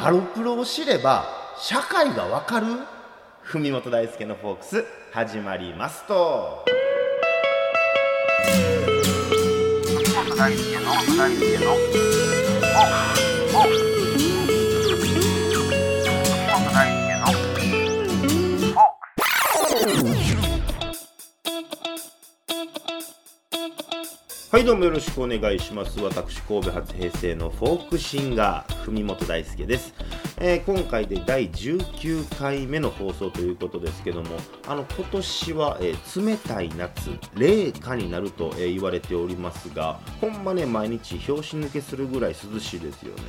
ハロプロを知れば社会がわかる。文本大輔の FOLKS 始まりますと。文本大輔の大輔のフォークス文本大輔のフォークスはいどうもよろしくお願いします。私神戸発平成のフォークシンガー文本大輔です、えー今回で第19回目の放送ということですけどもあの今年は、えー冷たい夏冷夏になると、えー言われておりますがほんまね毎日拍子抜けするぐらい涼しいですよね。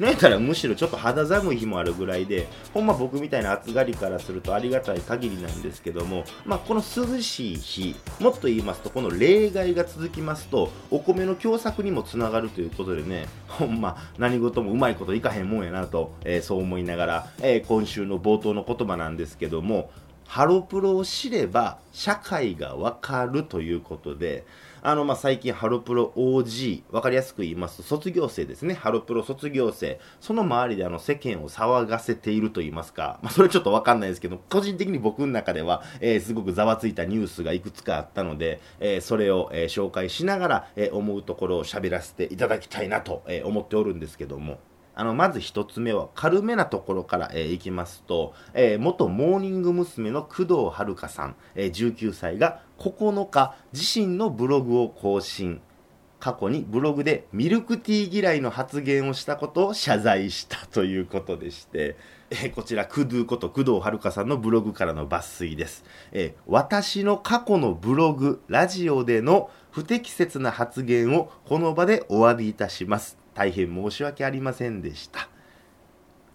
なんやったらむしろちょっと肌寒い日もあるぐらいでほんま僕みたいな暑がりからするとありがたい限りなんですけども、まあ、この涼しい日もっと言いますとこの例外が続きますとお米の共作にもつながるということでねほんま何事もうまいこといかへんもんやなと、えーそう思いながら、えー今週の冒頭の言葉なんですけどもハロプロを知れば社会がわかるということで、あの、まあ、最近ハロプロ OG、わかりやすく言いますと、卒業生ですね。ハロプロ卒業生。その周りであの世間を騒がせていると言いますか。まあ、それちょっとわかんないですけど、個人的に僕の中では、えーすごくざわついたニュースがいくつかあったので、えーそれを、えー紹介しながら、え思うところを喋らせていただきたいなと、え思っておるんですけども。あのまず一つ目は軽めなところから、えーいきますと、えー元モーニング娘。の工藤遥さん、えー19歳が9日自身のブログを更新過去にブログでミルクティー嫌いの発言をしたことを謝罪したということでして、えこちらクドゥこと工藤遥さんのブログからの抜粋です、え私の過去のブログラジオでの不適切な発言をこの場でお詫びいたします大変申し訳ありませんでした。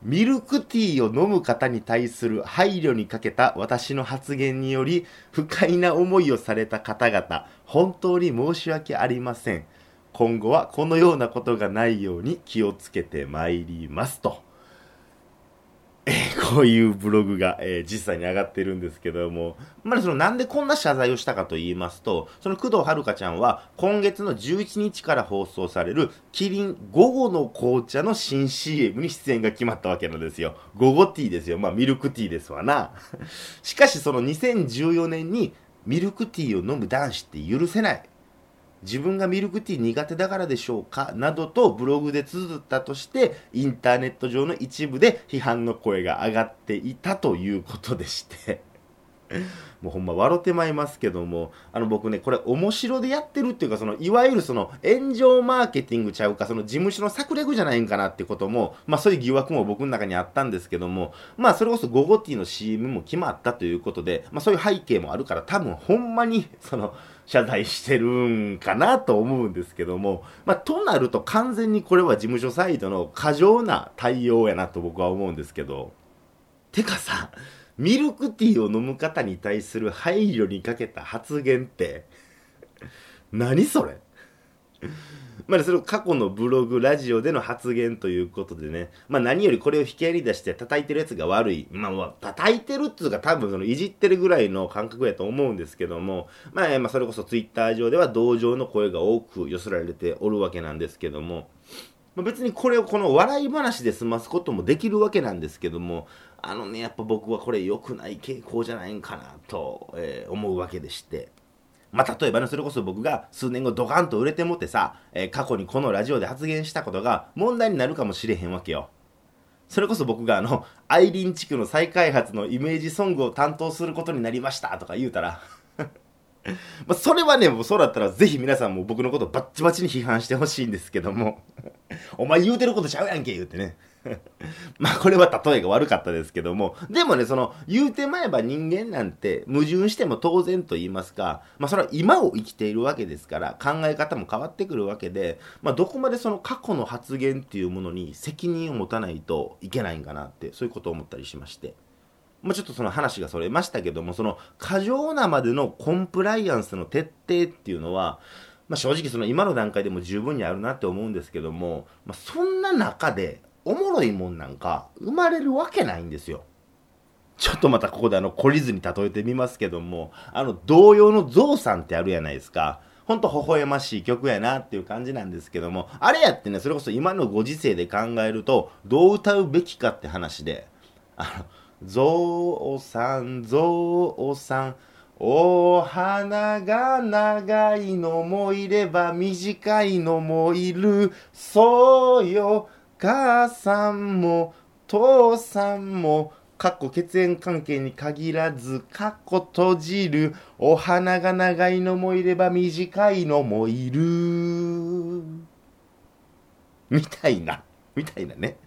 ミルクティーを飲む方に対する配慮にかけた私の発言により不快な思いをされた方々本当に申し訳ありません。今後はこのようなことがないように気をつけてまいりますと。こういうブログが、えー実際に上がってるんですけども、まあ、そのなんでこんな謝罪をしたかと言いますと、その工藤遥ちゃんは今月の11日から放送されるキリン午後の紅茶の新 CM に出演が決まったわけなんですよ。午後ティーですよ。まあミルクティーですわな。しかしその2014年にミルクティーを飲む男子って許せない。自分がミルクティー苦手だからでしょうか？などとブログで綴ったとしてインターネット上の一部で批判の声が上がっていたということでして。もうほんま笑ってまいますけども。あの僕ねこれ面白でやってるっていうかそのいわゆるその炎上マーケティングちゃうかその事務所の策略じゃないんかなってこともまあそういう疑惑も僕の中にあったんですけどもまあそれこそゴゴティの CM も決まったということでまあそういう背景もあるから多分ほんまにその謝罪してるんかなと思うんですけども、まあ、となると完全にこれは事務所サイドの過剰な対応やなと僕は思うんですけど、てかさ、ミルクティーを飲む方に対する配慮にかけた発言って、何それ？まあ、それを過去のブログ、ラジオでの発言ということでね、まあ、何よりこれを引き合いに出して叩いてるやつが悪い。まあ、叩いてるっていうか多分そのいじってるぐらいの感覚やと思うんですけども、まあ、まあ、それこそツイッター上では同情の声が多く寄せられておるわけなんですけども、まあ、別にこれをこの笑い話で済ますこともできるわけなんですけども、あのね、やっぱ僕はこれ良くない傾向じゃないんかなと、えー思うわけでして。まあ、例えばね、それこそ僕が数年後ドカンと売れてもってさ、えー過去にこのラジオで発言したことが問題になるかもしれへんわけよ。それこそ僕があの、アイリン地区の再開発のイメージソングを担当することになりましたとか言うたら、まあそれはね、もうそうだったらぜひ皆さんも僕のことバッチバチに批判してほしいんですけども、お前言うてることちゃうやんけ言うてね。まあこれは例えが悪かったですけども、でもね、その言うてまえば人間なんて矛盾しても当然と言いますか、まあそれは今を生きているわけですから考え方も変わってくるわけで、まあどこまでその過去の発言っていうものに責任を持たないといけないんかなって、そういうことを思ったりしまして。まあ、ちょっとその話がそれましたけども、その過剰なまでのコンプライアンスの徹底っていうのは、まあ、正直その今の段階でも十分にあるなって思うんですけども、まあ、そんな中でおもろいもんなんか生まれるわけないんですよ。ちょっとまたここであの懲りずに例えてみますけども、あの同様のゾウさんってあるやないですか。ほんと微笑ましい曲やなっていう感じなんですけども、あれやってね、それこそ今のご時世で考えると、どう歌うべきかって話で、あの、ゾウさん、ゾウさん、お花が長いのもいれば短いのもいる。そうよ、母さんも父さんも、かっこ血縁関係に限らず、かっこ閉じる。お花が長いのもいれば短いのもいる。みたいな、みたいなね。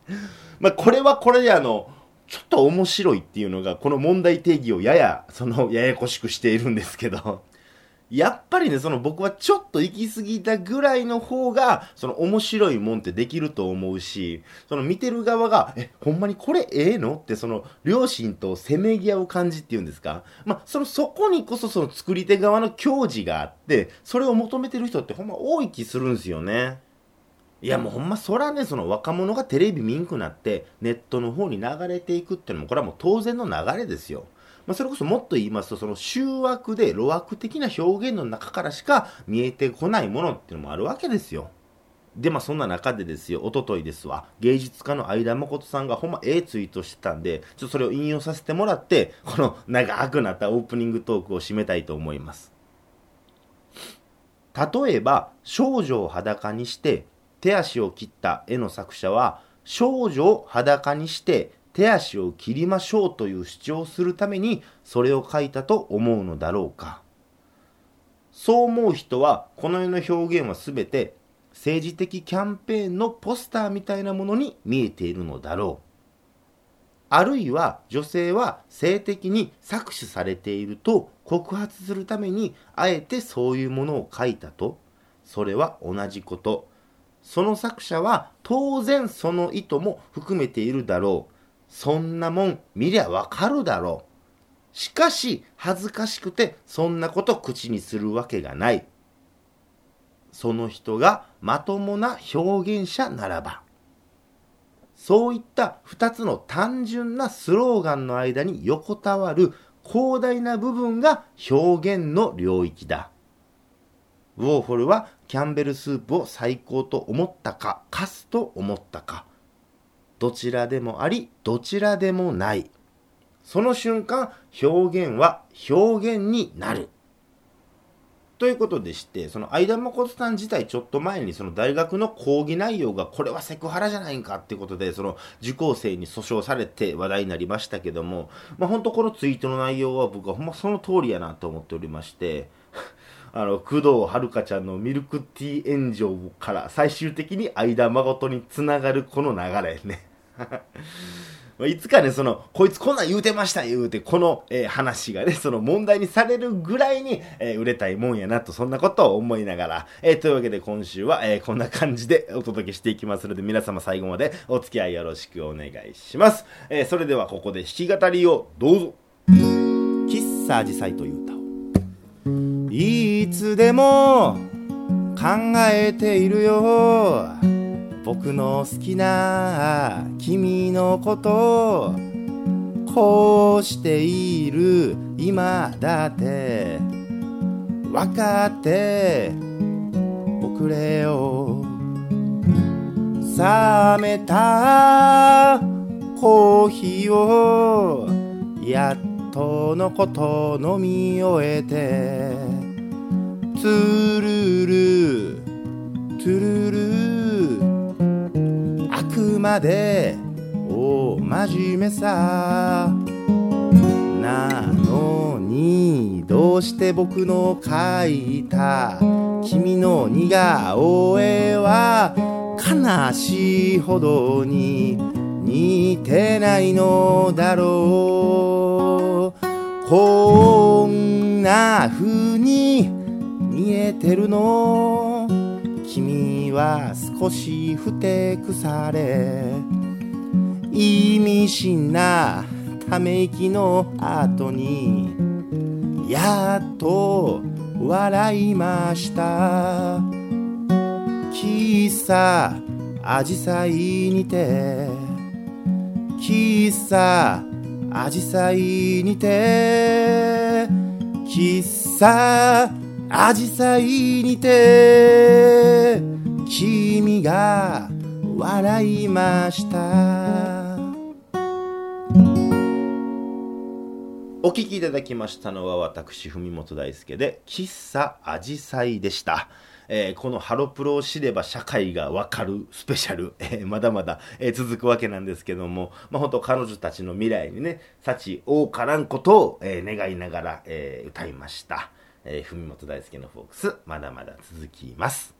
まあ、これはこれであの、ちょっと面白いっていうのが、この問題定義をやや、その、ややこしくしているんですけど、やっぱりね、その僕はちょっと行き過ぎたぐらいの方が、その面白いもんってできると思うし、その見てる側が、え、ほんまにこれええのって、その、両親とせめぎ合う感じっていうんですか？まあ、その、そこにこそその作り手側の矜持があって、それを求めてる人ってほんま多い気するんですよね。いやもうほんまそらね、その若者がテレビ見んくなってネットの方に流れていくっていうのもこれはもう当然の流れですよ。まあ、それこそもっと言いますと、その集枠で路枠的な表現の中からしか見えてこないものっていうのもあるわけですよ。で、まあそんな中でですよ、おとといですわ、芸術家の相田誠さんがほんまええツイートしてたんで、ちょっとそれを引用させてもらって、この長くなったオープニングトークを締めたいと思います。例えば、少女を裸にして手足を切った絵の作者は少女を裸にして手足を切りましょうという主張をするためにそれを書いたと思うのだろうか。そう思う人はこの世の表現は全て政治的キャンペーンのポスターみたいなものに見えているのだろう。あるいは女性は性的に搾取されていると告発するためにあえてそういうものを書いたと。それは同じこと。その作者は当然その意図も含めているだろう。そんなもん見りゃわかるだろう。しかし恥ずかしくてそんなこと口にするわけがない。その人がまともな表現者ならば。そういった二つの単純なスローガンの間に横たわる広大な部分が表現の領域だ。ウォーホルはキャンベルスープを最高と思ったか、カスと思ったか。どちらでもあり、どちらでもない。その瞬間、表現は表現になる。ということでして、その相田誠さん自体ちょっと前にその大学の講義内容がこれはセクハラじゃないんかっていうことで、その受講生に訴訟されて話題になりましたけども、まあ本当このツイートの内容は僕はほんまその通りやなと思っておりまして、あの、工藤遥ちゃんのミルクティー炎上から最終的に相田誠につながるこの流れね。いつかね、その、こいつこんなん言うてました言うて、この、えー、話がね、その問題にされるぐらいに、えー、売れたいもんやなと、そんなことを思いながら、えー、というわけで今週は、えこんな感じでお届けしていきますので、皆様最後までお付き合いよろしくお願いします。えそれではここで弾き語りをどうぞ。喫茶アジサイという歌を。いつでも考えているよ僕の好きな君のことこうしている今だって分かっておくれよ冷めたコーヒーをやっとのこと飲み終えてトゥルルトゥルルあくまでお真面目さ。なのにどうして僕の描いた君の似顔絵は悲しいほどに似てないのだろう。こんな風に見えてるの？君は少しふてくされ意味深なため息の後にやっと笑いました。喫茶アジサイにて喫茶アジサイにて喫茶アジサイにて君が笑いました。お聞きいただきましたのは私文本大輔で喫茶アジサイでした、えーこのハロプロを知れば社会がわかるスペシャル、えーまだまだ、えー続くわけなんですけども、まあ、本当彼女たちの未来にね幸多からんことを、えー願いながら、えー歌いました、えー文本大輔のフォークスまだまだ続きます。